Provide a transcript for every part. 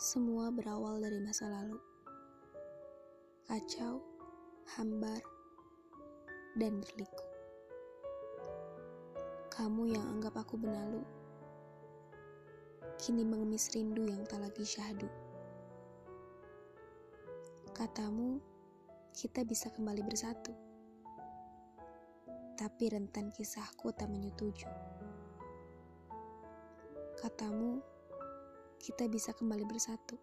Semua berawal dari masa lalu. Kacau, hambar, dan berliku. Kamu yang anggap aku benalu, kini mengemis rindu yang tak lagi syahdu. Katamu, kita bisa kembali bersatu. Tapi rentan kisahku tak menyetujui. Katamu, kita bisa kembali bersatu.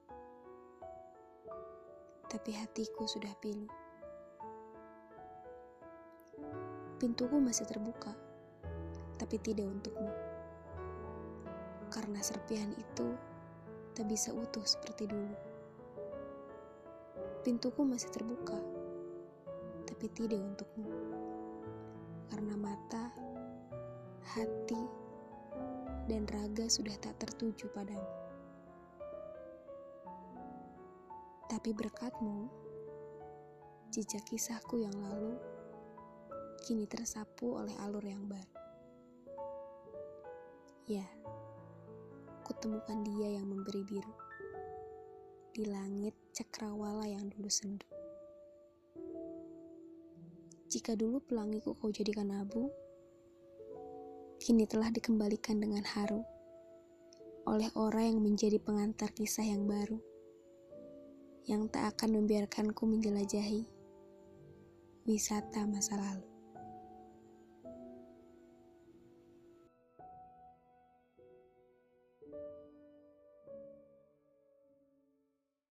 Tapi hatiku sudah pilu. Pintuku masih terbuka, tapi tidak untukmu. Karena serpihan itu tak bisa utuh seperti dulu. Pintuku masih terbuka, tapi tidak untukmu. Karena mata, hati, dan raga sudah tak tertuju padamu. Tapi berkatmu, jejak kisahku yang lalu kini tersapu oleh alur yang baru. Ya, kutemukan dia yang memberi biru di langit cakrawala yang dulu sendu. Jika dulu pelangiku kau jadikan abu, kini telah dikembalikan dengan haru oleh orang yang menjadi pengantar kisah yang baru yang tak akan membiarkanku menjelajahi wisata masa lalu.